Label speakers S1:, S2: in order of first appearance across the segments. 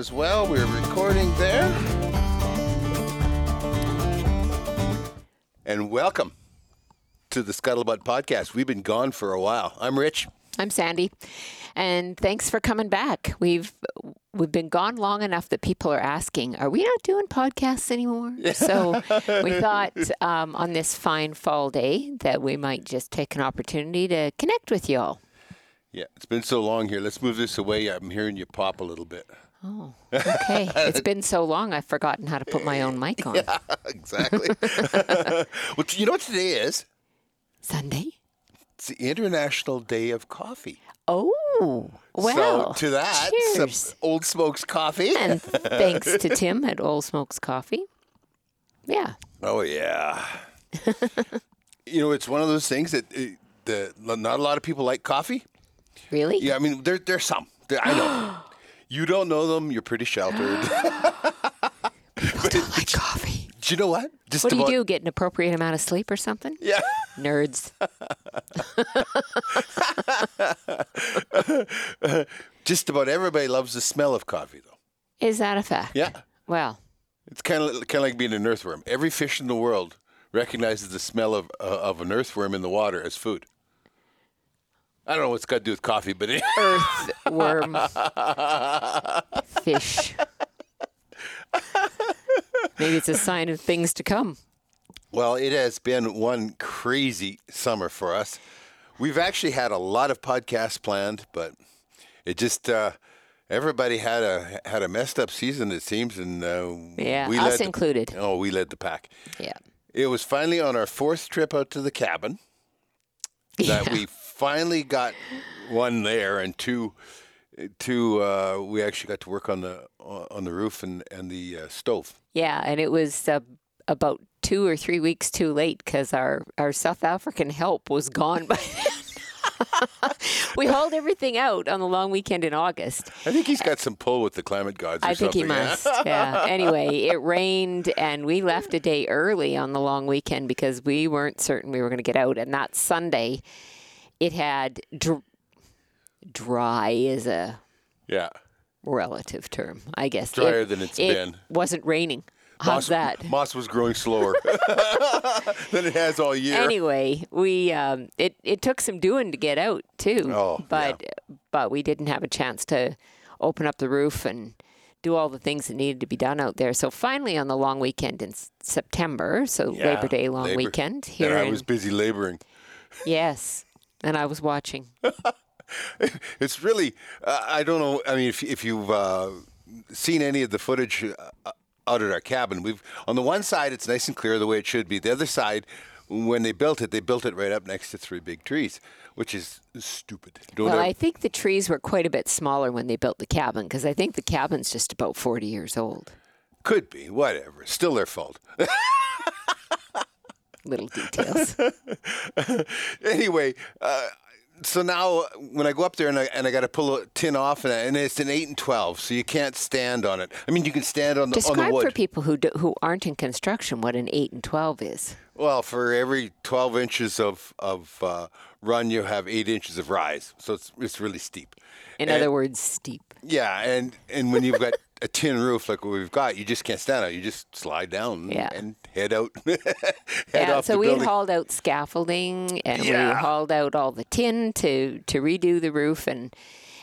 S1: as well. We're recording there. And welcome to the Scuttlebutt podcast. We've been gone for a while. I'm Rich.
S2: I'm Sandy, and thanks for coming back. We've we've been gone long enough that people are asking, "Are we not doing podcasts anymore?" So we thought um, on this fine fall day that we might just take an opportunity to connect with you all.
S1: Yeah, it's been so long here. Let's move this away. I'm hearing you pop a little bit.
S2: Oh, okay. it's been so long, I've forgotten how to put my own mic on.
S1: Yeah, exactly. well, you know what today is?
S2: Sunday.
S1: It's the International Day of Coffee.
S2: Oh, well.
S1: so to that,
S2: cheers.
S1: some Old Smokes coffee.
S2: and thanks to Tim at Old Smokes Coffee. Yeah.
S1: Oh yeah. you know, it's one of those things that uh, the not a lot of people like coffee.
S2: Really?
S1: Yeah, I mean, there there's some. There, I know. you don't know them. You're pretty sheltered.
S2: People don't like coffee.
S1: do you know what? Just
S2: What do you
S1: about-
S2: do? Get an appropriate amount of sleep or something?
S1: Yeah.
S2: Nerds.
S1: Just about everybody loves the smell of coffee, though.
S2: Is that a fact?
S1: Yeah.
S2: Well,
S1: It's kind of kind of like being an earthworm. Every fish in the world recognizes the smell of uh, of an earthworm in the water as food. I don't know what's got to do with coffee, but it,
S2: earthworm, fish. Maybe it's a sign of things to come.
S1: well, it has been one crazy summer for us. We've actually had a lot of podcasts planned, but it just uh, everybody had a had a messed up season it seems, and uh,
S2: Yeah,
S1: we
S2: us
S1: led the-
S2: included.
S1: oh, we led the pack.
S2: Yeah.
S1: It was finally on our fourth trip out to the cabin that we finally got one there and two two uh, we actually got to work on the on the roof and and the uh, stove.
S2: Yeah, and it was uh, about two or three weeks too late because our, our South African help was gone by then. we hauled everything out on the long weekend in August.
S1: I think he's got some pull with the climate gods. Or
S2: I think he
S1: something, yeah?
S2: must. Yeah. Anyway, it rained and we left a day early on the long weekend because we weren't certain we were going to get out. And that Sunday, it had dr- dry is a
S1: Yeah.
S2: relative term, I guess.
S1: Drier than
S2: It-
S1: than it's
S2: it
S1: been.
S2: Wasn't raining. How's that?
S1: Moss was growing slower than it has all year.
S2: Anyway, we um, it it took some doing to get out too.
S1: Oh,
S2: but but we didn't have a chance to open up the roof and do all the things that needed to be done out there. So finally, on the long weekend in September, so
S1: Yeah,
S2: Labor Day long
S1: Labor-
S2: weekend here
S1: and I was busy laboring.
S2: yes, and I was watching.
S1: It's really, uh, I don't know. I mean, if, if you've uh, seen any of the footage uh, out at our cabin, we've on the one side it's nice and clear the way it should be. The other side, when they built it, they built it right up next to three big trees, which is stupid. Don't
S2: Well,
S1: ever-
S2: I think the trees were quite a bit smaller when they built the cabin because I think the cabin's just about forty years old.
S1: could be whatever. Still their fault.
S2: Little details.
S1: anyway, uh, so now when I go up there and I, and I got to pull a tin off, and, I- and it's an eight and twelve, so you can't stand on it. I mean, you can stand on the on the
S2: Describe
S1: wood.
S2: for people who do, who aren't in construction what an eight and twelve is.
S1: Well, for every 12 inches of, of uh, run, you have eight inches of rise. So it's, it's really steep.
S2: In
S1: And-
S2: other words, steep.
S1: Yeah. And, and when you've got a tin roof like what we've got, you just can't stand on it. You just slide down
S2: Yeah.
S1: and head out. head
S2: Yeah, so we
S1: building.
S2: hauled out scaffolding and we hauled out all the tin to to redo the roof and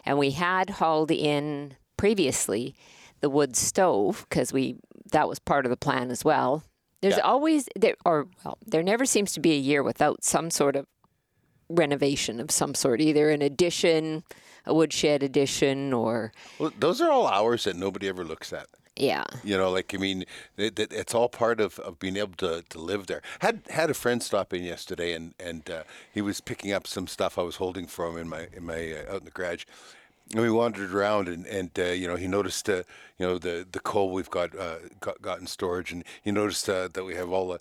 S2: and we had hauled in previously the wood stove because we that was part of the plan as well. There's
S1: Yeah.
S2: always there or well, there never seems to be a year without some sort of renovation of some sort, either an addition, a woodshed addition, or
S1: Well, those are all hours that nobody ever looks at.
S2: yeah,
S1: You know, like I mean, it, it, it's all part of, of being able to, to live there. Had had a friend stop in yesterday, and and uh, he was picking up some stuff I was holding for him in my in my uh, out in the garage. And we wandered around, and and uh, you know he noticed uh, you know the the coal we've got uh, got, got in storage, and he noticed uh, that we have all the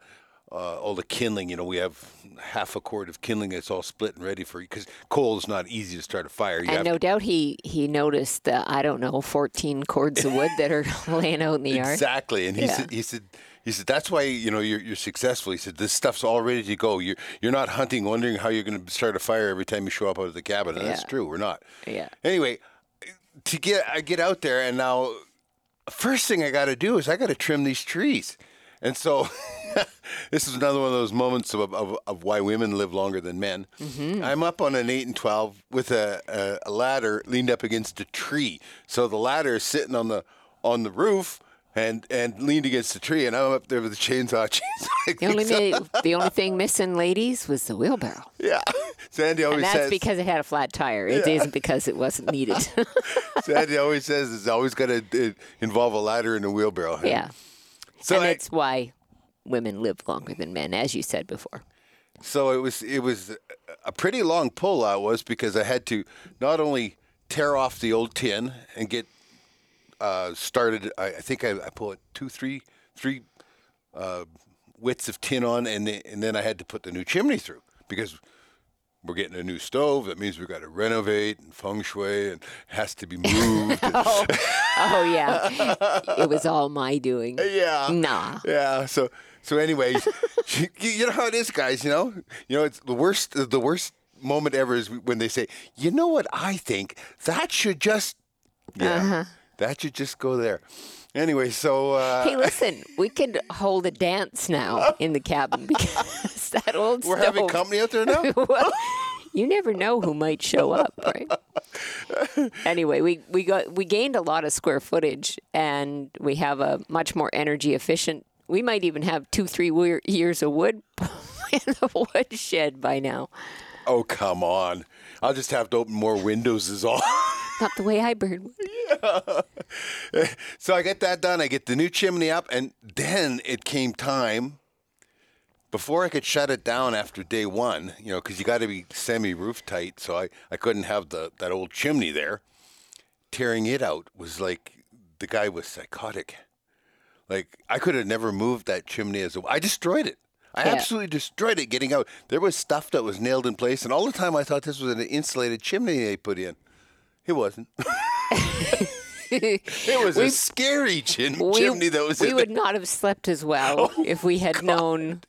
S1: uh, all the kindling. You know, we have half a quart of kindling that's all split and ready for you because coal is not easy to start a fire. You
S2: and no
S1: to-
S2: doubt he he noticed the I don't know fourteen cords of wood that are laying out in the yard.
S1: Exactly, and he
S2: Yeah.
S1: said, he said, he said that's why you know you're, you're successful. He said this stuff's all ready to go. You're you're not hunting, wondering how you're going to start a fire every time you show up out of the cabin. And that's true. We're not.
S2: Yeah.
S1: Anyway, to get I get out there and now first thing I got to do is I got to trim these trees. And so this is another one of those moments of, of, of why women live longer than men. Mm-hmm. I'm up on an 8 and 12 with a, a, a, ladder leaned up against a tree. So the ladder is sitting on the on the roof and and leaned against the tree, and I'm up there with the chainsaw. chainsaw
S2: the only the only thing missing, ladies, was the wheelbarrow.
S1: Yeah, Sandy always
S2: and that's
S1: says
S2: because it had a flat tire. It yeah. not because it wasn't needed.
S1: Sandy always says it's always going to involve a ladder and a wheelbarrow.
S2: Yeah, so and I, that's why women live longer than men, as you said before.
S1: So it was it was a pretty long pull I was because I had to not only tear off the old tin and get uh, started. I, I think I, I put two, three, three uh, widths of tin on, and the, and then I had to put the new chimney through because we're getting a new stove. That means we've got to renovate and feng shui and has to be moved.
S2: oh, oh, yeah, it was all my doing.
S1: Yeah.
S2: Nah.
S1: Yeah. So so anyways, you, you know how it is, guys. You know, you know it's the worst. The worst moment ever is when they say, "You know what? I think that should just." Yeah. Uh-huh. That should just go there. Anyway, so uh,
S2: hey, listen, we could hold a dance now in the cabin because that old
S1: we're
S2: stove,
S1: having company out there now. well,
S2: you never know who might show up, right? anyway, we, we got we gained a lot of square footage, and we have a much more energy efficient. We might even have two, three years of wood in the woodshed by now.
S1: Oh come on! I'll just have to open more windows, is all.
S2: Not the way I burn
S1: Yeah. So I get that done. I get the new chimney up, and then it came time before I could shut it down after day one. You know, because you got to be semi roof tight. So I, I couldn't have the that old chimney there. Tearing it out was like the guy was psychotic. Like I could have never moved that chimney as a. I destroyed it. I yeah. absolutely destroyed it getting out. There was stuff that was nailed in place, and all the time I thought this was an insulated chimney they put in. It wasn't. it was we, a scary chin, we, chimney that was.
S2: We would not have slept as well oh, if we had God. known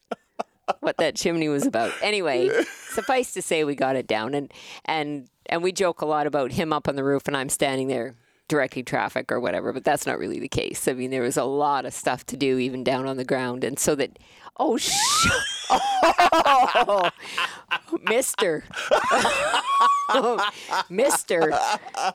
S2: what that chimney was about. Anyway, suffice to say, we got it down, and and and we joke a lot about him up on the roof, and I'm standing there directing traffic or whatever, but that's not really the case. I mean, there was a lot of stuff to do even down on the ground, and so that Oh, sh- oh, Mister, Mister,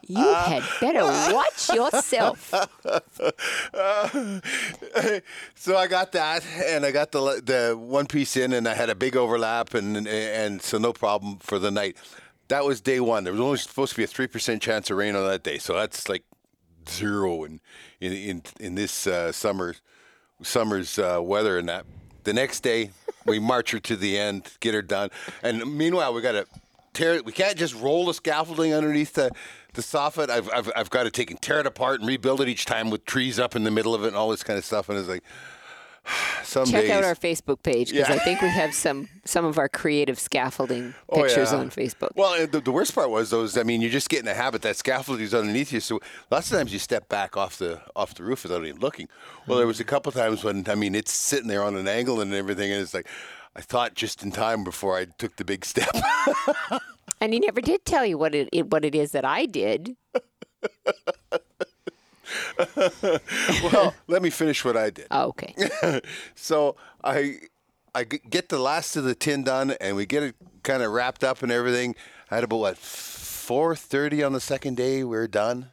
S2: you had better watch yourself. Uh,
S1: so I got that, and I got the the one piece in, and I had a big overlap, and and so no problem for the night. That was day one. There was only supposed to be a three percent chance of rain on that day, so that's like zero in in in, in this uh, summer summer's uh, weather and that the next day, we march her to the end, get her done. And meanwhile, we got to tear. We can't just roll the scaffolding underneath the the soffit. I've, I've I've got to take and tear it apart and rebuild it each time with trees up in the middle of it and all this kind of stuff. And it's like some
S2: Check
S1: days.
S2: out our Facebook page because yeah. I think we have some some of our creative scaffolding oh, pictures oh, yeah. on Facebook.
S1: Well, the, the, worst part was those. I mean, you're just getting a habit that scaffolding is underneath you. So lots of times you step back off the off the roof without even looking. Well, there was a mm. couple times when I mean it's sitting there on an angle and everything, and it's like I thought just in time before I took the big step.
S2: and he never did tell you what it, it what it is that I did.
S1: well, let me finish what I did.
S2: Oh, okay.
S1: so I I get the last of the tin done, and we get it kind of wrapped up and everything. I had about what four thirty on the second day. We are done.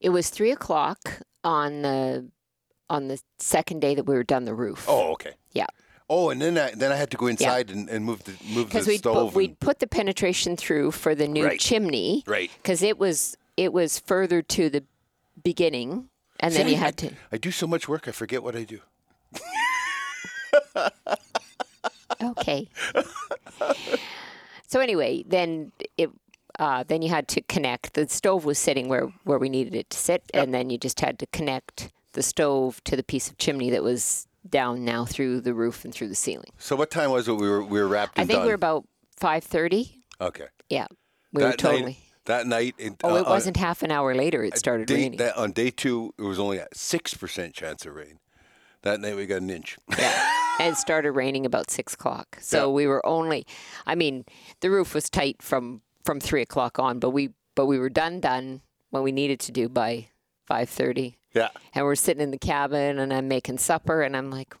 S2: It was three o'clock on the on the second day that we were done the roof.
S1: Oh, okay.
S2: Yeah.
S1: Oh, and then I then I had to go inside yeah. and, and move the move the
S2: we'd
S1: stove.
S2: Put, we'd put the penetration through for the new
S1: right.
S2: chimney,
S1: right?
S2: Because it was it was further to the beginning, and See, then you had to.
S1: I do so much work, I forget what I do.
S2: okay. so anyway, then it. Uh, then you had to connect. The stove was sitting where, where we needed it to sit, yep. and then you just had to connect the stove to the piece of chimney that was down now through the roof and through the ceiling.
S1: So what time was it we were we were wrapped?
S2: I think
S1: done?
S2: we were about five thirty.
S1: Okay.
S2: Yeah, we that were totally.
S1: Night, that night. It,
S2: oh, it uh, wasn't half an hour later. It started
S1: day,
S2: raining.
S1: That, on day two, it was only a six percent chance of rain. That night we got an inch.
S2: Yeah. and it started raining about six o'clock. So yeah. we were only, I mean, the roof was tight from from three o'clock on, but we but we were done done when we needed to do by 5:30,
S1: Yeah.
S2: and we're sitting in the cabin, and I'm making supper, and I'm like,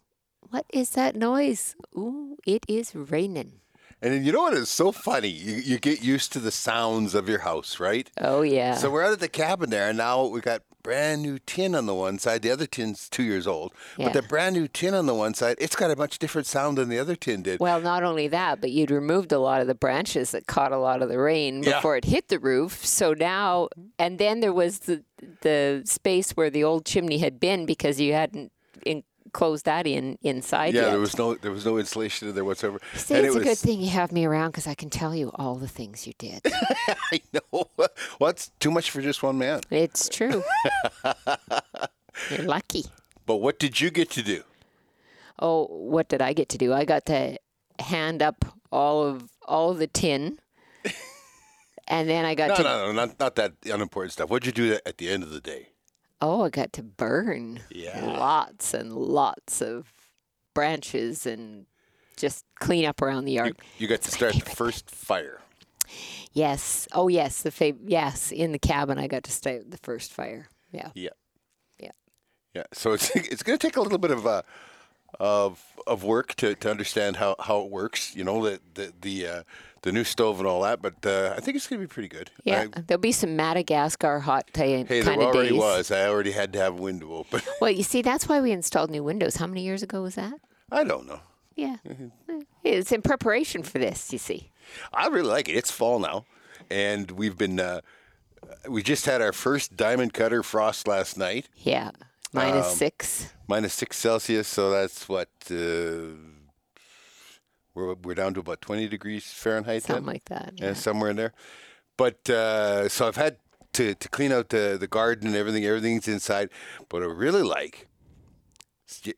S2: "What is that noise? Ooh, it is raining."
S1: And then you know what is so funny? You, you get used to the sounds of your house, right?
S2: Oh yeah.
S1: So we're out at the cabin there, and now we got brand new tin on the one side. The other tin's two years old,
S2: Yeah.
S1: but the brand new tin on the one side, it's got a much different sound than the other tin did.
S2: Well, not only that, but you'd removed a lot of the branches that caught a lot of the rain
S1: Yeah.
S2: before it hit the roof. So now, and then there was the the space where the old chimney had been because you hadn't in, closed that in inside
S1: yeah,
S2: yet.
S1: there was no there was no insulation in there whatsoever.
S2: See,
S1: and
S2: it's
S1: it
S2: a good thing you have me around because I can tell you all the things you did.
S1: I know. Well, that's too much for just one man.
S2: it's true. You're lucky.
S1: But what did you get to do?
S2: Oh, what did I get to do? I got to hand up all of all of the tin, and then I got
S1: No,
S2: to
S1: no, no, not not that unimportant stuff. What'd you do at the end of the day?
S2: Oh, I got to burn
S1: Yeah.
S2: lots and lots of branches and just clean up around the yard.
S1: You got to start the first fire.
S2: yes. Oh, yes. The fa- yes in the cabin. I got to start the first fire. Yeah.
S1: Yeah.
S2: Yeah.
S1: Yeah. So it's it's going to take a little bit of uh, of of work to, to understand how, how it works. You know the the the, uh, the new stove and all that. But uh, I think it's going to be pretty good.
S2: Yeah.
S1: I-
S2: There'll be some Madagascar hot ta-
S1: hey,
S2: kind
S1: there
S2: of
S1: already
S2: days.
S1: was. I already had to have a window open.
S2: Well, you see, that's why we installed new windows. How many years ago was that?
S1: I don't know.
S2: Yeah.
S1: Mm-hmm.
S2: It's in preparation for this, you see.
S1: I really like it. It's fall now, and we've been. Uh, we just had our first diamond cutter frost last night,
S2: Yeah. Minus
S1: Um,
S2: six.
S1: minus six Celsius. So that's what uh, we're we're down to about twenty degrees Fahrenheit. then?
S2: Like that.
S1: yeah, somewhere in there. But uh, so I've had to, to clean out the, the garden and everything. Everything's inside. But I really like.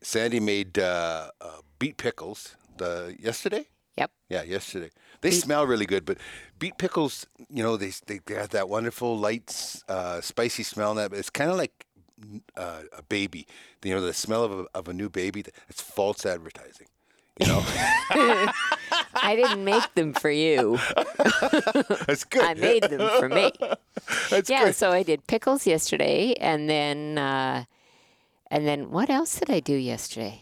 S1: Sandy made uh, uh, beet pickles the yesterday.
S2: Yep.
S1: Yeah, yesterday. They smell really good, but beet pickles, you know, they they, they have that wonderful light, uh, spicy smell. In that but it's kind of like uh, a baby. You know, the smell of a, of a new baby. that's false advertising. You know,
S2: I didn't make them for you.
S1: that's good.
S2: I made them for me.
S1: That's
S2: yeah,
S1: good.
S2: so I did pickles yesterday, and then uh, and then what else did I do yesterday?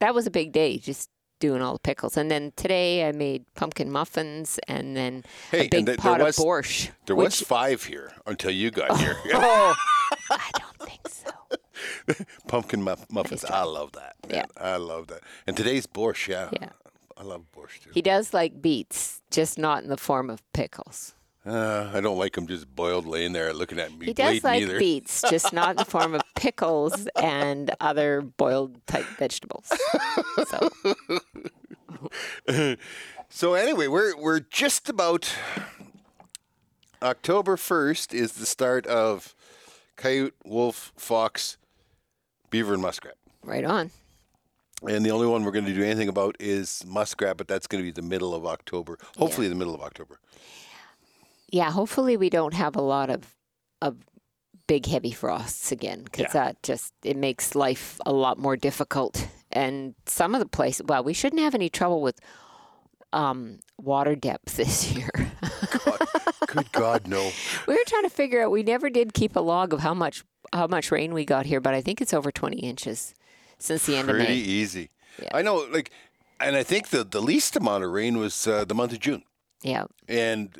S2: That was a big day, just doing all the pickles. And then today I made pumpkin muffins, and then
S1: Hey,
S2: a big
S1: and th- there
S2: pot
S1: was-
S2: of borscht.
S1: There
S2: which,
S1: was five here until you got here.
S2: Oh, I don't.
S1: Pumpkin muff- muffins. I love that. man.
S2: Yeah.
S1: I love that. And today's borscht. Yeah.
S2: Yeah.
S1: I love borscht too.
S2: He does like beets, just not in the form of pickles.
S1: Uh, I don't like them just boiled laying there looking at me
S2: He does like
S1: either.
S2: beets, just not in the form of pickles and other boiled type vegetables. So
S1: So anyway, we're we're just about October first is the start of coyote, wolf, fox, beaver, and muskrat.
S2: right on.
S1: And the only one we're going to do anything about is muskrat, but that's going to be the middle of October. Hopefully, the middle of October.
S2: Yeah, hopefully we don't have a lot of of big heavy frosts again because
S1: Yeah.
S2: that just it makes life a lot more difficult. And some of the places, well, we shouldn't have any trouble with um, water depth this year.
S1: Good God, no.
S2: we were trying to figure out. We never did keep a log of how much how much rain we got here, but I think it's over twenty inches since the end
S1: Pretty
S2: of May.
S1: Pretty easy.
S2: Yeah.
S1: I know, like, and I think the the least amount of rain was uh, the month of June,
S2: Yeah,
S1: and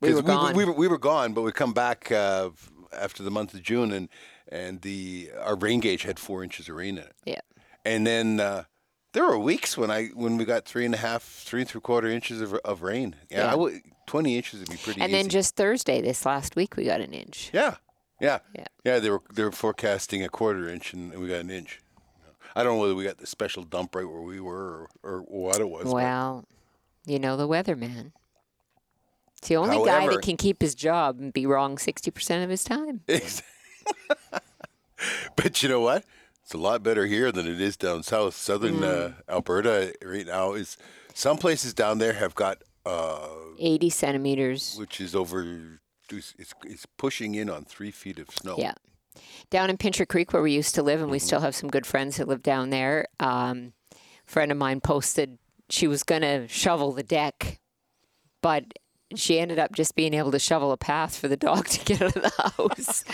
S2: We were gone.
S1: We, were, we were gone, but we come back uh, after the month of June, and and the our rain gauge had four inches of rain in it,
S2: yeah.
S1: and then. Uh, there were weeks when I when we got three and a half, three and three quarter inches of, of rain. Yeah,
S2: Yeah.
S1: I would, twenty inches would be pretty.
S2: And
S1: easy.
S2: then just Thursday, this last week, we got an inch.
S1: Yeah, yeah,
S2: Yeah.
S1: yeah. They were they were forecasting a quarter inch, and we got an inch. I don't know whether we got the special dump right where we were, or, or what it was. but-
S2: Well, you know the weatherman. It's the only guy that can keep his job and be wrong 60% of his time.
S1: but you know what? It's a lot better here than it is down south. Southern uh, Alberta right now is some places down there have got uh,
S2: 80 centimeters.
S1: which is over. It's, it's pushing in on three feet of snow.
S2: Yeah. Down in Pincher Creek, where we used to live, and we still have some good friends who live down there. Um, a friend of mine posted she was going to shovel the deck, but she ended up just being able to shovel a path for the dog to get out of the house.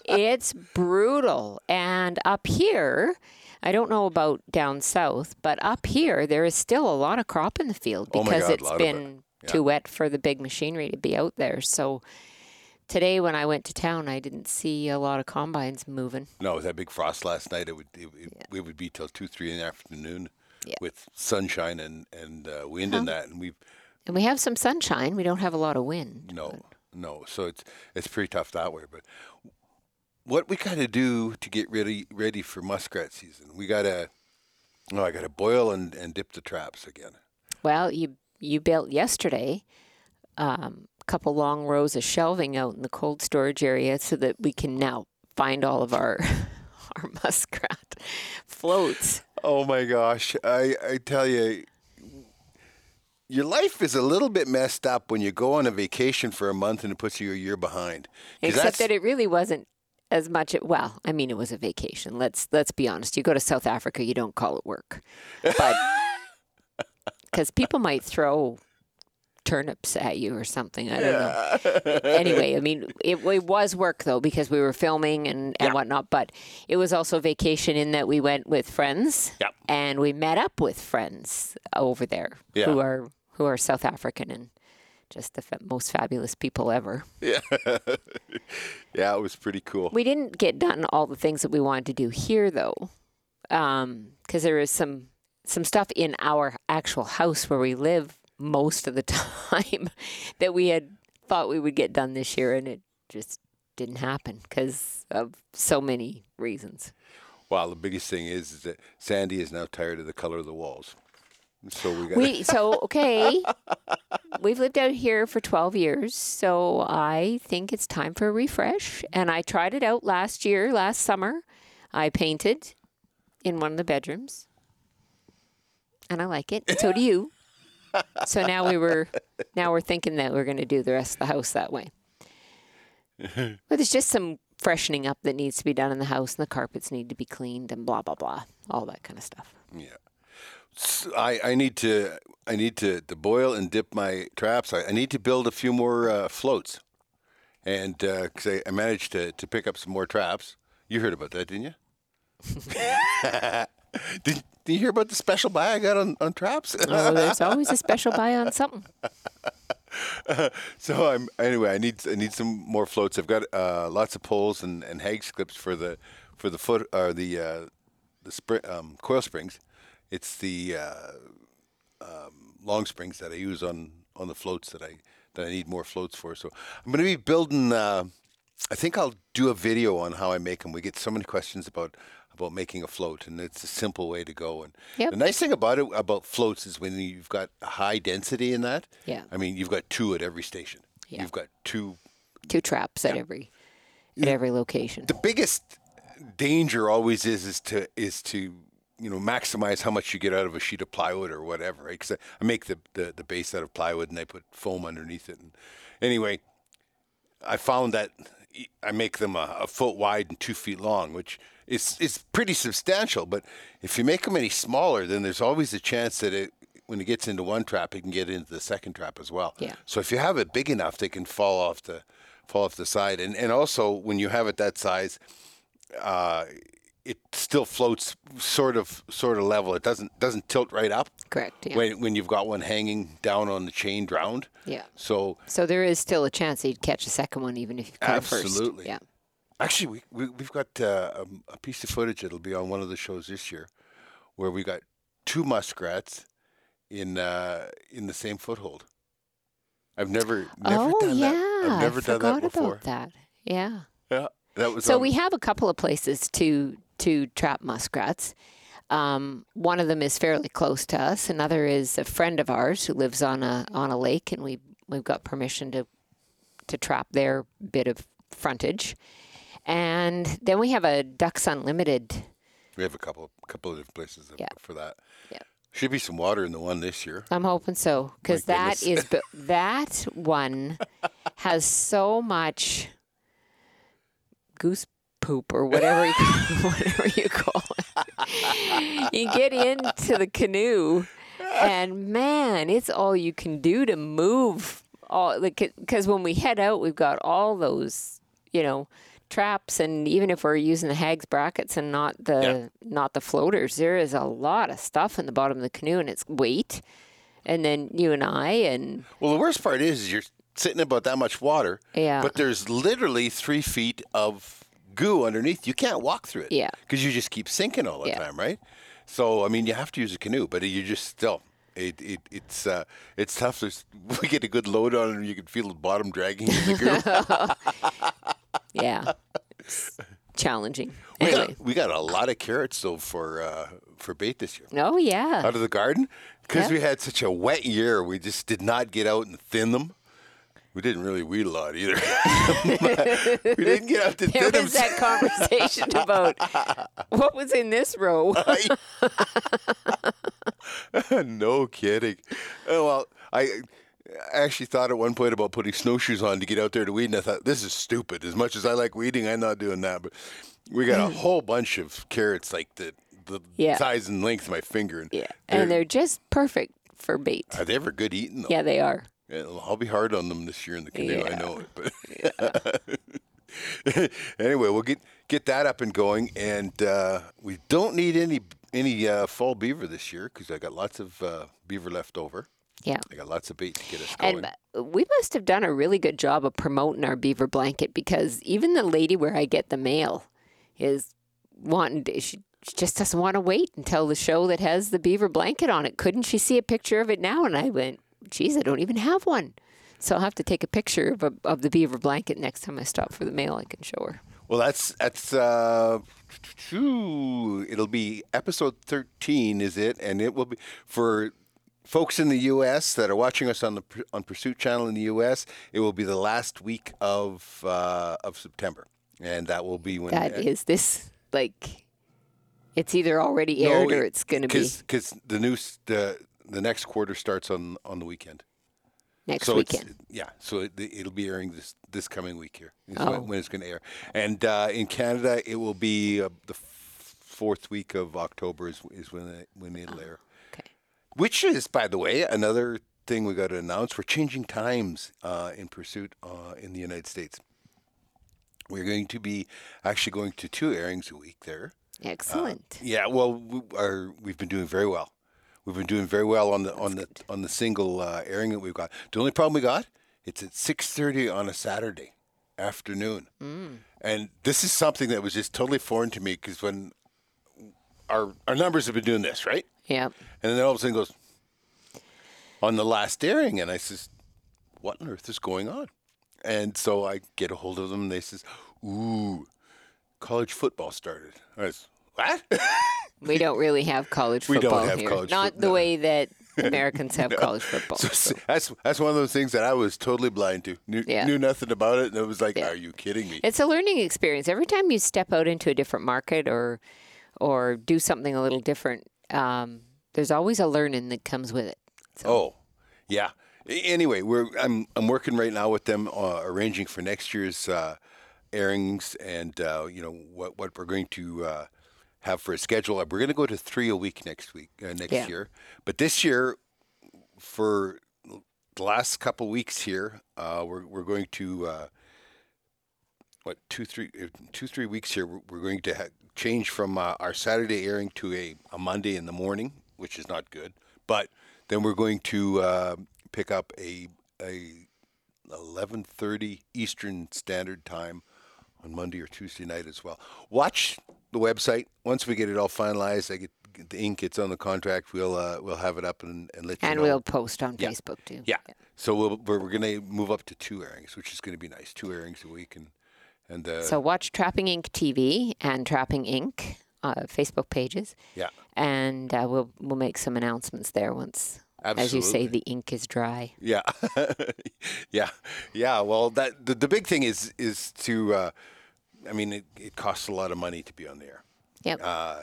S2: it's brutal. And up here, I don't know about down south, but up here there is still a lot of crop in the field
S1: Oh
S2: because
S1: God, a
S2: it's
S1: of it.
S2: been too wet for the big machinery to be out there. So today when I went to town, I didn't see a lot of combines moving.
S1: No, with that big frost last night, it would it, it, it would be till two, three in the afternoon,
S2: Yeah.
S1: with sunshine and and uh, wind and that, and we've
S2: And we have some sunshine. We don't have a lot of wind.
S1: no, no, so it's it's pretty tough that way. But what we got to do to get ready ready for muskrat season, we got to, oh, I got to boil and and dip the traps again.
S2: Well, you you built yesterday um, a couple long rows of shelving out in the cold storage area so that we can now find all of our our muskrat floats.
S1: Oh my gosh, I I tell you. Your life is a little bit messed up when you go on a vacation for a month and it puts you a year behind.
S2: Except that it really wasn't as much. Well, I mean, it was a vacation. Let's let's be honest. You go to South Africa, you don't call it work, but because people might throw turnips at you or something. I don't know. anyway, I mean, it, it was work though because we were filming and, and
S1: Yeah.
S2: whatnot, but it was also vacation in that we went with friends
S1: Yep.
S2: and we met up with friends over there
S1: Yeah.
S2: who are who are South African and just the fa- most fabulous people ever.
S1: Yeah. yeah, it was pretty cool.
S2: We didn't get done all the things that we wanted to do here though, um, because there is some some stuff in our actual house where we live most of the time that we had thought we would get done this year, and it just didn't happen because of so many reasons.
S1: Well, the biggest thing is, is that Sandy is now tired of the color of the walls. So we got
S2: We so okay. We've lived out here for 12 years, so I think it's time for a refresh. And I tried it out last year, last summer. I painted in one of the bedrooms, and I like it. So do you. So now we were now we're thinking that we're going to do the rest of the house that way. But there's just some freshening up that needs to be done in the house, and the carpets need to be cleaned, and blah blah blah, all that kind of stuff.
S1: yeah. I, I need to I need to, to boil and dip my traps. I, I need to build a few more uh, floats, and because I, I managed to, to pick up some more traps. You heard about that, didn't you? did, did you hear about the special buy I got on, on traps?
S2: Oh, there's always a special buy on something.
S1: So I'm anyway. I need I need some more floats. I've got uh, lots of poles and, and hag clips for the for the foot or the uh, the spring, um, coil springs. It's the uh, um, long springs that I use on on the floats that I that I need more floats for. So I'm going to be building. Uh, I think I'll do a video on how I make them. We get so many questions about about making a float, and it's a simple way to go. And
S2: Yep.
S1: the nice thing about it about floats is when you've got high density in that.
S2: Yeah.
S1: I mean, you've got two at every station.
S2: Yeah.
S1: You've got two.
S2: Two traps at every at every location.
S1: The biggest danger always is is to is to you know maximize how much you get out of a sheet of plywood or whatever. Right? 'Cause I, I make the, the the base out of plywood and I put foam underneath it. And anyway, I found that I make them a, a foot wide and two feet long, which is is pretty substantial. But if you make them any smaller, then there's always a chance that it when it gets into one trap, it can get into the second trap as well.
S2: Yeah.
S1: So if you have it big enough, they can fall off the fall off the side. And and also when you have it that size, uh, it still floats sort of sort of level. It doesn't doesn't tilt right up
S2: Correct. Yeah.
S1: when when you've got one hanging down on the chain drowned.
S2: Yeah.
S1: So
S2: So there is still a chance you'd catch a second one, even if you caught first.
S1: Absolutely.
S2: Yeah.
S1: Actually, we, we we've got uh, a, a piece of footage that'll be on one of the shows this year, where we got two muskrats in uh, in the same foothold. I've never never
S2: oh
S1: done
S2: yeah.
S1: that. I've never
S2: I
S1: done that before.
S2: about that. Yeah.
S1: Yeah, that was
S2: So
S1: on-
S2: we have a couple of places to to trap muskrats. Um, one of them is fairly close to us. Another is a friend of ours who lives on a on a lake, and we we've got permission to to trap their bit of frontage. And then we have a Ducks Unlimited.
S1: we have a couple couple of different places
S2: Yeah.
S1: for that.
S2: Yeah.
S1: Should be some water in the one this year.
S2: I'm hoping so because that is that one has so much goose poop or whatever you, whatever you call it. You get into the canoe, and man, it's all you can do to move all like because when we head out, we've got all those you know traps, and even if we're using the hags brackets and not the
S1: Yeah.
S2: not the floaters, there is a lot of stuff in the bottom of the canoe, and it's weight. And then you and I, and
S1: Well, the worst part is, is you're sitting about that much water,
S2: Yeah.
S1: but there's literally three feet of goo underneath. You can't walk through it.
S2: Yeah.
S1: Because you just keep sinking all the
S2: Yeah.
S1: time, right? So, I mean, you have to use a canoe, but you just still. It, it it's uh, it's tough. There's, we get a good load on and you can feel the bottom dragging in the goo.
S2: yeah, it's challenging.
S1: we,
S2: Anyway,
S1: got, we got a lot of carrots though for uh, for bait this year.
S2: oh yeah,
S1: out of the garden because
S2: Yeah.
S1: we had such a wet year. We just did not get out and thin them. We didn't really weed a lot either. we didn't get out to
S2: there was that conversation about what was in this row.
S1: no kidding. Oh, well, I I actually thought at one point about putting snowshoes on to get out there to weed, and I thought this is stupid. As much as I like weeding, I'm not doing that. But we got a whole bunch of carrots like the the
S2: Yeah.
S1: size and length of my finger. And
S2: Yeah, and they're just perfect for bait.
S1: are they ever good eating though?
S2: Yeah, they are.
S1: Yeah, I'll be hard on them this year in the canoe. I know it, but anyway, we'll get get that up and going, and uh, we don't need any any uh, fall beaver this year because I got lots of uh, beaver left over.
S2: Yeah.
S1: I got lots of bait to get us going.
S2: And we must have done a really good job of promoting our beaver blanket because even the lady where I get the mail is wanting to, she she just doesn't want to wait until the show that has the beaver blanket on it. Couldn't she see a picture of it now? And I went, geez, I don't even have one. So I'll have to take a picture of, a, of the beaver blanket next time I stop for the mail. I can show her.
S1: well, that's that's uh, it'll be episode thirteen, is it? And it will be for folks in the U.S. that are watching us on the on Pursuit Channel in the U.S. It will be the last week of uh, of September, and that will be when
S2: That is this, like, it's either already aired or it's going to be
S1: because the new the the next quarter starts on on the weekend.
S2: next
S1: so
S2: weekend.
S1: yeah, so it, it'll be airing this this coming week here.
S2: Oh.
S1: when, it's going to air, and uh, in Canada it will be uh, the f- fourth week of October is, is when it, when it'll air.
S2: Okay.
S1: Which is, by the way, another thing we got to announce. We're changing times uh, in pursuit uh, in the United States. We're going to be actually going to two airings a week there.
S2: Excellent.
S1: Yeah, well, we are we've been doing very well. We've been doing very well on the on the on the single uh, airing that we've got. The only problem we got it's at six thirty on a Saturday afternoon, and this is something that was just totally foreign to me because when our our numbers have been doing this right,
S2: yeah.
S1: and then all of a sudden goes on the last airing, and I says, "What on earth is going on?" And so I get a hold of them, and they says, "Ooh, college football started." I was, "What?"
S2: We don't really have college
S1: We don't
S2: football
S1: have
S2: here.
S1: college
S2: Not
S1: foot-
S2: the
S1: no.
S2: way that Americans have college football.
S1: So s- that's that's one of those things that I was totally blind to. Knew,
S2: Yeah.
S1: knew nothing about it, and it was like,
S2: Yeah.
S1: "Are you kidding me?"
S2: It's a learning experience. Every time you step out into a different market or or do something a little different, um, there's always a learning that comes with it.
S1: Oh, yeah. Anyway, we're I'm I'm working right now with them uh, arranging for next year's uh, airings and uh, you know what what we're going to uh, have for a schedule. We're going to go to three a week next week uh, next
S2: Yeah.
S1: year, but this year for the last couple weeks here, uh, we're we're going to. Uh, what two three uh, two three weeks here we're, we're going to ha- change from uh, our Saturday airing to a, a Monday in the morning, which is not good. But then we're going to uh, pick up a a eleven thirty Eastern Standard Time on Monday or Tuesday night as well. Watch the website once we get it all finalized. I get the ink gets on the contract. We'll uh, we'll have it up and, and let you
S2: And
S1: know.
S2: we'll post on
S1: Yeah.
S2: Facebook too.
S1: Yeah. yeah. So we'll, we're, we're going to move up to two airings, which is going to be nice. Two airings a week, and and uh,
S2: So watch Trapping Ink TV and Trapping Ink Uh, Facebook pages,
S1: yeah,
S2: and uh, we'll we'll make some announcements there once, as you say, the ink is dry.
S1: yeah, yeah, yeah. Well, that the, the big thing is is to, uh, I mean, it, it costs a lot of money to be on the air.
S2: Yep.
S1: Uh,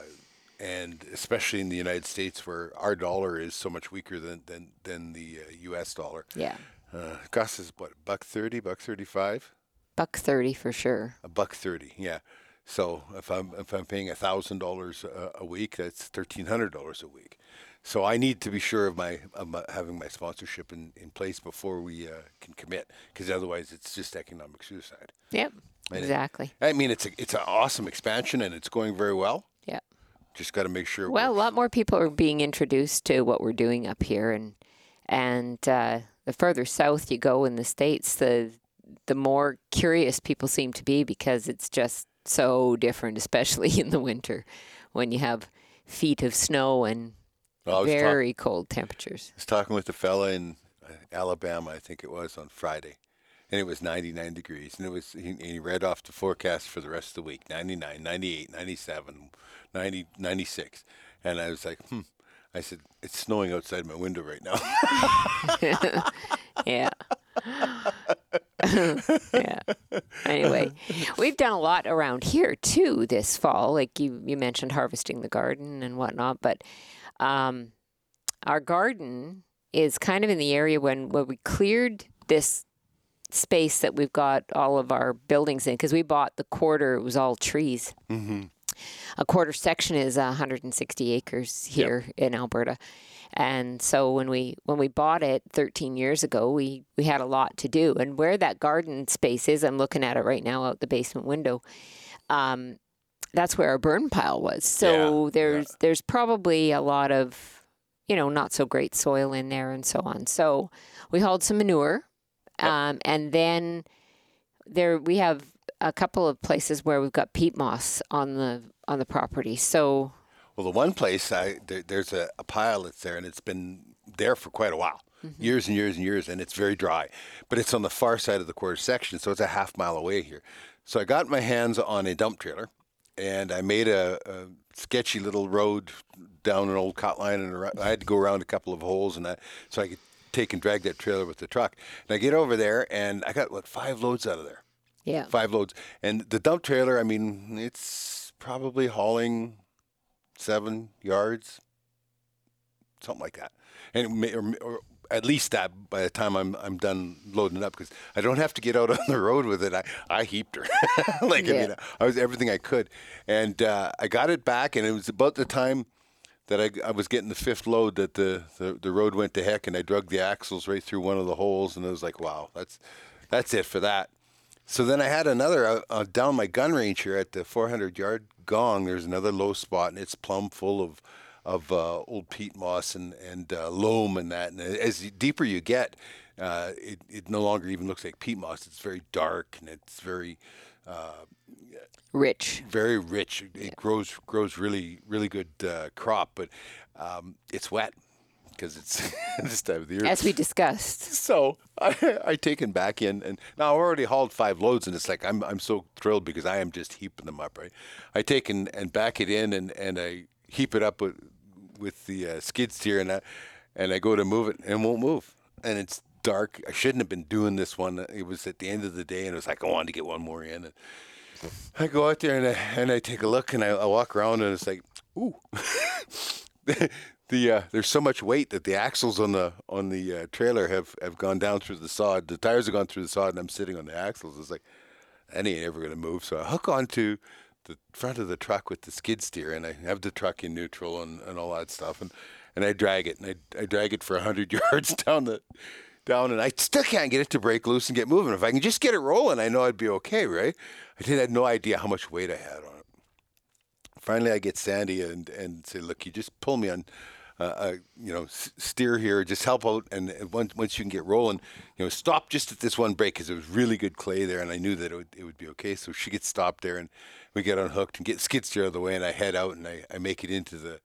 S1: and especially in the United States, where our dollar is so much weaker than than, than the uh, U.S. dollar.
S2: yeah.
S1: Uh, costs us what buck thirty, buck thirty-five,
S2: Buck thirty for sure.
S1: a buck thirty. Yeah. So if I'm if I'm paying thousand dollars a week, that's thirteen hundred dollars a week. So I need to be sure of my, of my having my sponsorship in, in place before we uh, can commit, because otherwise it's just economic suicide.
S2: Yep.
S1: And it-
S2: exactly.
S1: I mean, it's a it's an awesome expansion and it's going very well.
S2: Yeah.
S1: Just got to make sure.
S2: Well, a lot more people are being introduced to what we're doing up here, and and uh, the further south you go in the states, the the more curious people seem to be because it's just so different, especially in the winter when you have feet of snow and
S1: Well, was, talk-
S2: very cold temperatures.
S1: I was talking with a fella in uh, Alabama, I think it was on Friday, and it was 99 degrees, and it was he, he read off the forecast for the rest of the week: 99, 98, 97, 90, 96, and I was like, hmm. I said, it's snowing outside my window right now.
S2: Yeah. yeah. Anyway, we've done a lot around here too this fall. Like you, you mentioned harvesting the garden and whatnot, but um, our garden is kind of in the area when, when we cleared this space that we've got all of our buildings in because we bought the quarter, it was all trees.
S1: mm-hmm.
S2: A quarter section is 160 acres here in Alberta. And so when we when we bought it 13 years ago, we we had a lot to do. And where that garden space is, I'm looking at it right now out the basement window. Um, that's where our burn pile was. So
S1: Yeah,
S2: there's there's probably a lot of you know not so great soil in there and so on. So we hauled some manure,
S1: Yep.
S2: um, and then there we have a couple of places where we've got peat moss on the on the property. So
S1: Well, the one place I there, there's a, a pile that's there, and it's been there for quite a while, years and years and years, and it's very dry. But it's on the far side of the quarter section, so it's a half mile away here. So I got my hands on a dump trailer, and I made a, a sketchy little road down an old cot line, and around, I had to go around a couple of holes, and I, so I could take and drag that trailer with the truck. And I get over there, and I got what five loads out of there
S2: yeah,
S1: five loads. And the dump trailer, I mean, it's probably hauling seven yards, something like that. And may, or, or at least that by the time I'm I'm done loading it up because I don't have to get out on the road with it. I, I heaped her like I mean I was everything I could, and uh, I got it back, and it was about the time that I, I was getting the fifth load that the, the, the road went to heck, and I drug the axles right through one of the holes, and I was like wow, that's that's it for that. So then I had another uh, uh, down my gun range here at the 400 yard gong. There's another low spot, and it's plumb full of of uh, old peat moss and and uh, loam and that. And as deeper you get, uh, it it no longer even looks like peat moss. It's very dark and it's very
S2: rich.
S1: very rich. It, it grows grows really really good uh, crop, but um, it's wet because it's this time of the year.
S2: As we discussed.
S1: So I, I taken back in, and now I've already hauled five loads, and it's like I'm I'm so thrilled because I am just heaping them up, right? I take and, and back it in, and, and I heap it up with with the uh, skid steer, and I and I go to move it, and it won't move, and it's dark. I shouldn't have been doing this one. It was at the end of the day, and it was like I wanted to get one more in. And I go out there and I, and I take a look, and I, I walk around, and it's like, ooh. the uh, there's so much weight that the axles on the on the uh, trailer have, have gone down through the sod. The tires have gone through the sod, and I'm sitting on the axles. It's like that ain't ever gonna move. So I hook onto the front of the truck with the skid steer, and I have the truck in neutral and, and all that stuff, and, and I drag it, and I, I drag it for hundred yards down the down, and I still can't get it to break loose and get moving. If I can just get it rolling, I know I'd be okay, right? I did had no idea how much weight I had on it finally I get Sandy and and say, look, you just pull me on, uh, uh, you know, s- steer here, just help out, and once once you can get rolling, you know, stop just at this one break because it was really good clay there, and I knew that it would it would be okay. So she gets stopped there, and we get unhooked and get skid steer out of the way, and I head out and I, I make it into the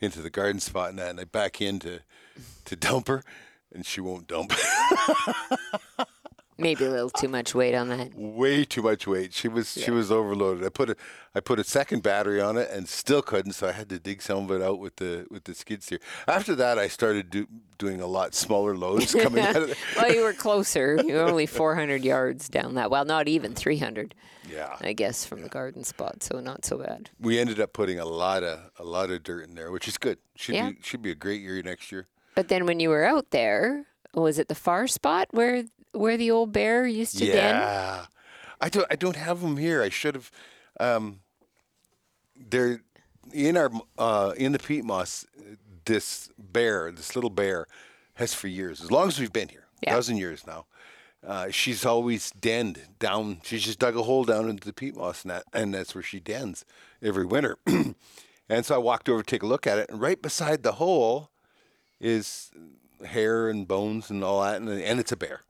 S1: into the garden spot and that, and I back in to to dump her, and she won't dump.
S2: Maybe a little too much weight on that.
S1: way too much weight. She was she was overloaded. I put a I put a second battery on it and still couldn't, so I had to dig some of it out with the with the skid steer. After that, I started do, doing a lot smaller loads coming out of it.
S2: well, you were closer. You were only 400 yards down that. Well, not even 300,
S1: Yeah,
S2: I guess, from the garden spot. So not so bad.
S1: we ended up putting a lot of a lot of dirt in there, which is good. Should
S2: Yeah.
S1: be should be a great year next year.
S2: But then when you were out there, was it the far spot where where the old bear used to den?
S1: Yeah, I don't I don't have them here. I should have. Um, there in our uh, in the peat moss, this bear, this little bear, has for years, as long as we've been here,
S2: Yeah.
S1: a dozen years now. Uh, she's always denned down. She's just dug a hole down into the peat moss, and, that, and that's where she dens every winter. and so I walked over to take a look at it, and right beside the hole is hair and bones and all that, and, and it's a bear.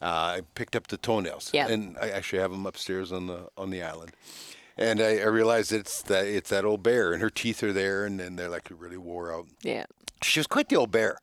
S1: Uh, I picked up the toenails,
S2: Yep.
S1: and I actually have them upstairs on the on the island. And I, I realized it's that it's that old bear, and her teeth are there, and, and they're like really wore out.
S2: Yeah.
S1: She was quite the old bear.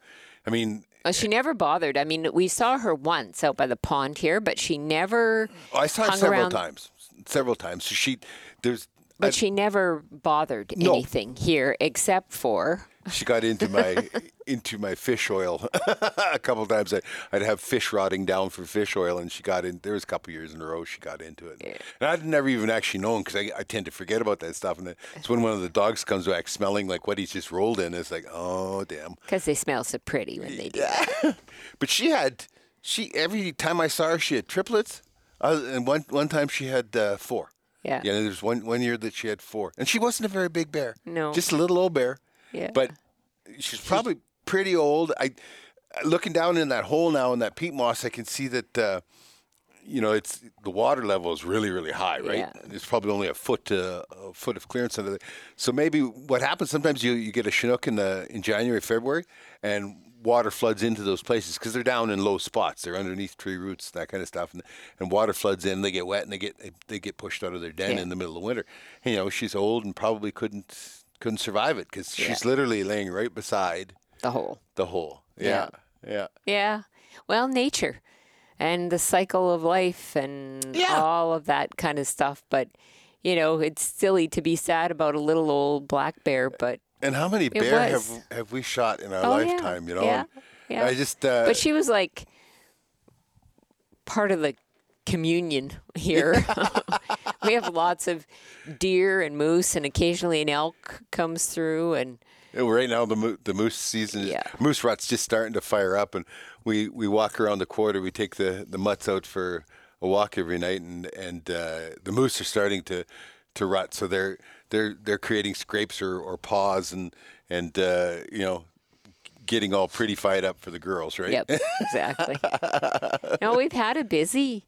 S1: I mean,
S2: Well, she never bothered. I mean, we saw her once out by the pond here, but she never.
S1: I saw
S2: hung
S1: several
S2: around,
S1: times, several times. So she there's
S2: But she never bothered
S1: No.
S2: anything here except for.
S1: she got into my into my fish oil a couple times. I, I'd have fish rotting down for fish oil, and she got in. There was a couple years in a row she got into it, and I'd never even actually known because I, I tend to forget about that stuff. And it's when one of the dogs comes back smelling like what he's just rolled in. It's like, oh damn.
S2: Because they smell so pretty when they do.
S1: But she had she every time I saw her, she had triplets, uh, and one one time she had uh, four.
S2: Yeah.
S1: Yeah, there's one one year that she had four, and she wasn't a very big bear.
S2: No.
S1: just a little old bear.
S2: Yeah.
S1: but she's probably pretty old. I looking down in that hole now in that peat moss, I can see that. Uh, you know, it's the water level is really, really high, right?
S2: Yeah.
S1: It's probably only a foot to a foot of clearance under there. So maybe what happens sometimes you, you get a chinook in the in January, February, and water floods into those places because they're down in low spots. They're underneath tree roots, that kind of stuff, and, and water floods in. They get wet and they get they get pushed out of their den
S2: Yeah.
S1: in the middle of winter. You know, she's old and probably couldn't couldn't survive it because she's literally laying right beside
S2: The whole.
S1: the whole. Yeah, yeah.
S2: Yeah. Well, nature and the cycle of life and
S1: Yeah.
S2: all of that kind of stuff. But, you know, it's silly to be sad about a little old black bear, but.
S1: And how many bear
S2: was.
S1: have have we shot in our
S2: Oh, yeah.
S1: lifetime? You know,
S2: Yeah. Yeah.
S1: I just uh,
S2: But she was like part of the communion here. we have lots of deer and moose, and occasionally an elk comes through. And
S1: Yeah, well, right now the the moose season, is-
S2: Yeah.
S1: moose rut's just starting to fire up, and we, we walk around the quarter. We take the, the mutts out for a walk every night, and and uh, the moose are starting to, to rut. So they're they're they're creating scrapes or, or paws, and and uh, you know, getting all pretty fired up for the girls, right?
S2: yep, exactly. no, we've had a busy,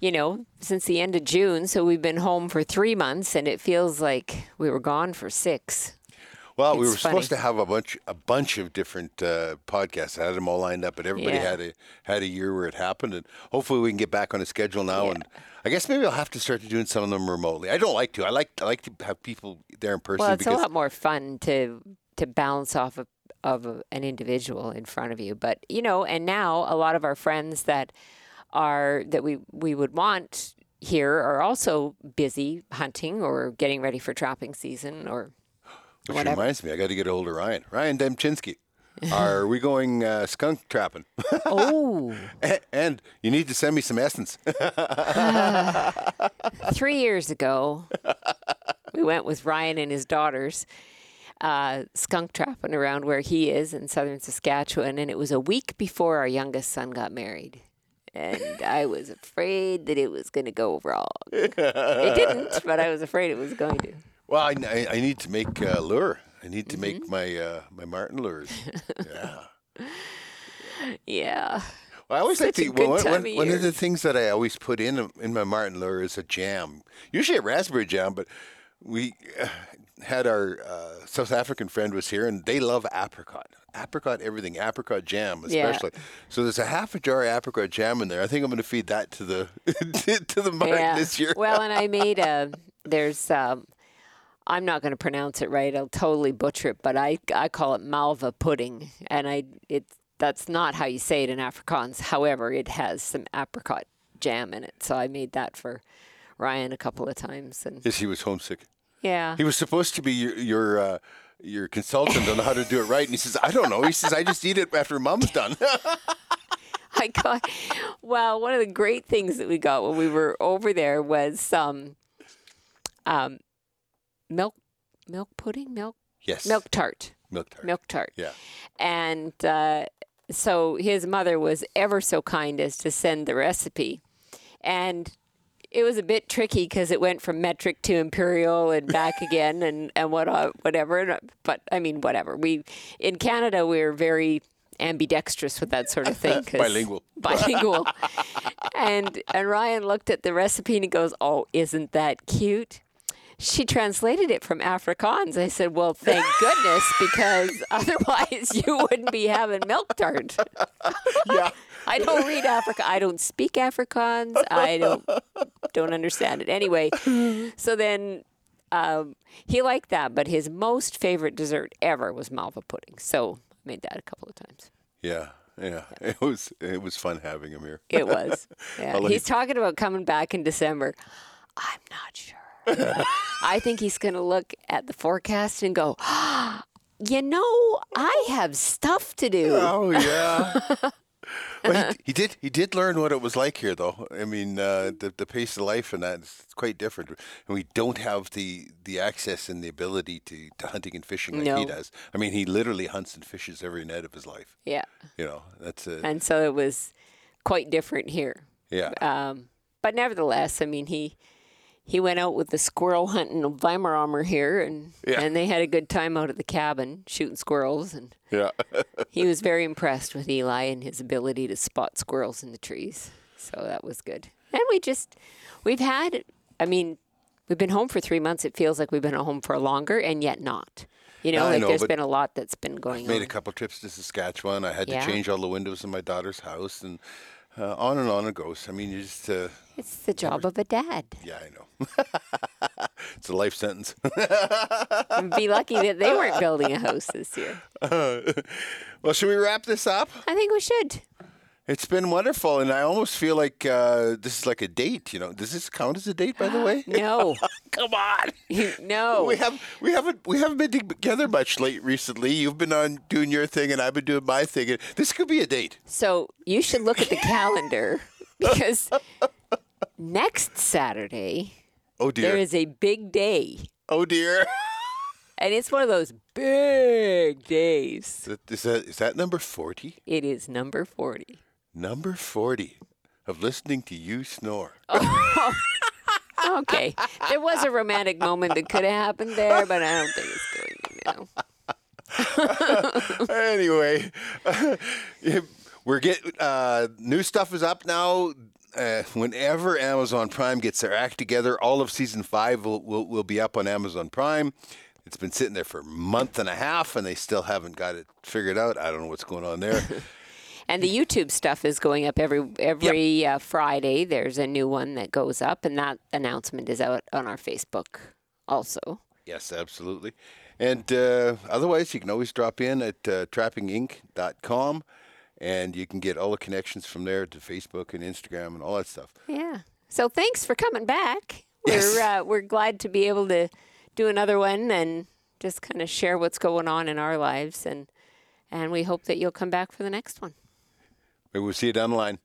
S2: you know, since the end of June. So we've been home for three months, and it feels like we were gone for six.
S1: Well, we
S2: It's
S1: were supposed to have a bunch a bunch of different uh, podcasts. I had them all lined up, but everybody
S2: Yeah.
S1: had a had a year where it happened, and hopefully we can get back on a schedule now. And I guess maybe I'll have to start doing some of them remotely. I don't like to. I like I like to have people there in person
S2: Well, it's a lot more fun to to bounce off of, of an individual in front of you. But you know, and now a lot of our friends that are that we we would want here are also busy hunting or getting ready for trapping season or
S1: which
S2: whatever.
S1: reminds me, I got to get a hold of Ryan. Ryan Demchinsky. Are we going uh, skunk trapping?
S2: oh
S1: and you need to send me some essence.
S2: three years ago we went with ryan and his daughters uh, skunk trapping around where he is in southern saskatchewan and it was a week before our youngest son got married and i was afraid that it was going to go wrong it didn't but i was afraid it was going to
S1: well, I, I, I need to make uh, lure. I need to make
S2: Mm-hmm.
S1: my uh, my marten lures. yeah.
S2: yeah
S1: Well, I always
S2: Such
S1: like to. Well, one, one,
S2: of
S1: one of the things that I always put in in my marten lure is a jam. Usually a raspberry jam, but we uh, had our uh, South African friend was here, and they love apricot. Apricot everything, apricot jam
S2: Yeah.
S1: especially. So there's a half a jar of apricot jam in there. I think I'm going to feed that to the to the marten this year.
S2: well and i made a there's um I'm not going to pronounce it right. I'll totally butcher it, but I I call it malva pudding, and I it that's not how you say it in Afrikaans. However, it has some apricot jam in it, so I made that for Ryan a couple of times, and
S1: yes, he was homesick.
S2: yeah,
S1: He was supposed to be your your, uh, your consultant on how to do it right, and he says, "I don't know." He says, "I just eat it after Mom's done."
S2: I got. Well, one of the great things that we got when we were over there was some um, milk milk pudding, milk
S1: yes,
S2: milk tart,
S1: milk tart.
S2: milk tart.
S1: Yeah.
S2: And uh, so his mother was ever so kind as to send the recipe. And it was a bit tricky because it went from metric to imperial and back again and and what uh, whatever. But I mean, whatever. We in Canada we're very ambidextrous with that sort of thing.
S1: Bilingual.
S2: Bilingual. and and Ryan looked at the recipe and he goes, "Oh, isn't that cute?" She translated it from Afrikaans. I said, "Well, thank goodness, because otherwise you wouldn't be having milk tart."
S1: yeah.
S2: I don't read Africa. I don't speak Afrikaans. I don't don't understand it. Anyway, so then um, he liked that, but his most favorite dessert ever was malva pudding. So I made that a couple of times.
S1: Yeah. Yeah. It was it was fun having him here.
S2: It was. Yeah. He's talking about coming back in December. I'm not sure. I think he's going to look at the forecast and go, you know, I have stuff to do.
S1: Oh yeah. well, he, he did. He did learn what it was like here, though. I mean, uh, the the pace of life and that is quite different, and we don't have the the access and the ability to, to hunting and fishing like he does. I mean, he literally hunts and fishes every night of his life.
S2: Yeah.
S1: You know, that's a
S2: And so it was quite different here.
S1: yeah.
S2: Um, but nevertheless, I mean, he he went out with the squirrel hunting Weimaraner here, and
S1: Yeah.
S2: and they had a good time out at the cabin shooting squirrels, and
S1: yeah.
S2: he was very impressed with Eli and his ability to spot squirrels in the trees. So that was good. And we just we've had, I mean, we've been home for three months. It feels like we've been at home for longer, and yet not. You know,
S1: I
S2: like
S1: know,
S2: there's been a lot that's been going on.
S1: Made
S2: on.
S1: a couple trips to Saskatchewan. I had
S2: Yeah.
S1: to change all the windows in my daughter's house, and uh, on and on it goes. I mean, you just uh,
S2: It's the job of a dad.
S1: yeah, I know. it's a life sentence.
S2: Be lucky that they weren't building a house this year.
S1: well, should we wrap this up?
S2: I think we should.
S1: It's been wonderful, and I almost feel like uh, this is like a date. You know, does this count as a date? By the way,
S2: No,
S1: come on.
S2: no.
S1: We have we haven't we haven't been together much late recently. You've been on doing your thing, and I've been doing my thing. And this could be a date.
S2: So you should look at the calendar because next Saturday
S1: Oh dear.
S2: there is a big day,
S1: oh dear.
S2: and it's one of those big days.
S1: Is that- Is that is that number forty?
S2: It is number forty.
S1: Number forty of listening to you snore.
S2: Okay, there was a romantic moment that could have happened there, but I don't think it's going to now.
S1: anyway, we're getting uh, new stuff is up now. Uh, whenever Amazon Prime gets their act together, all of season five will, will, will be up on Amazon Prime. It's been sitting there for a month and a half, and they still haven't got it figured out. I don't know what's going on there.
S2: And the YouTube stuff is going up every every uh, Friday. There's a new one that goes up, and that announcement is out on our Facebook also.
S1: yes, absolutely. And uh, otherwise, you can always drop in at uh, trappinginc.com, and you can get all the connections from there to Facebook and Instagram and all that stuff.
S2: Yeah. So thanks for coming back.
S1: Yes.
S2: We're uh, we're glad to be able to do another one and just kind of share what's going on in our lives and and we hope that you'll come back for the next one.
S1: Maybe we'll see you down the line.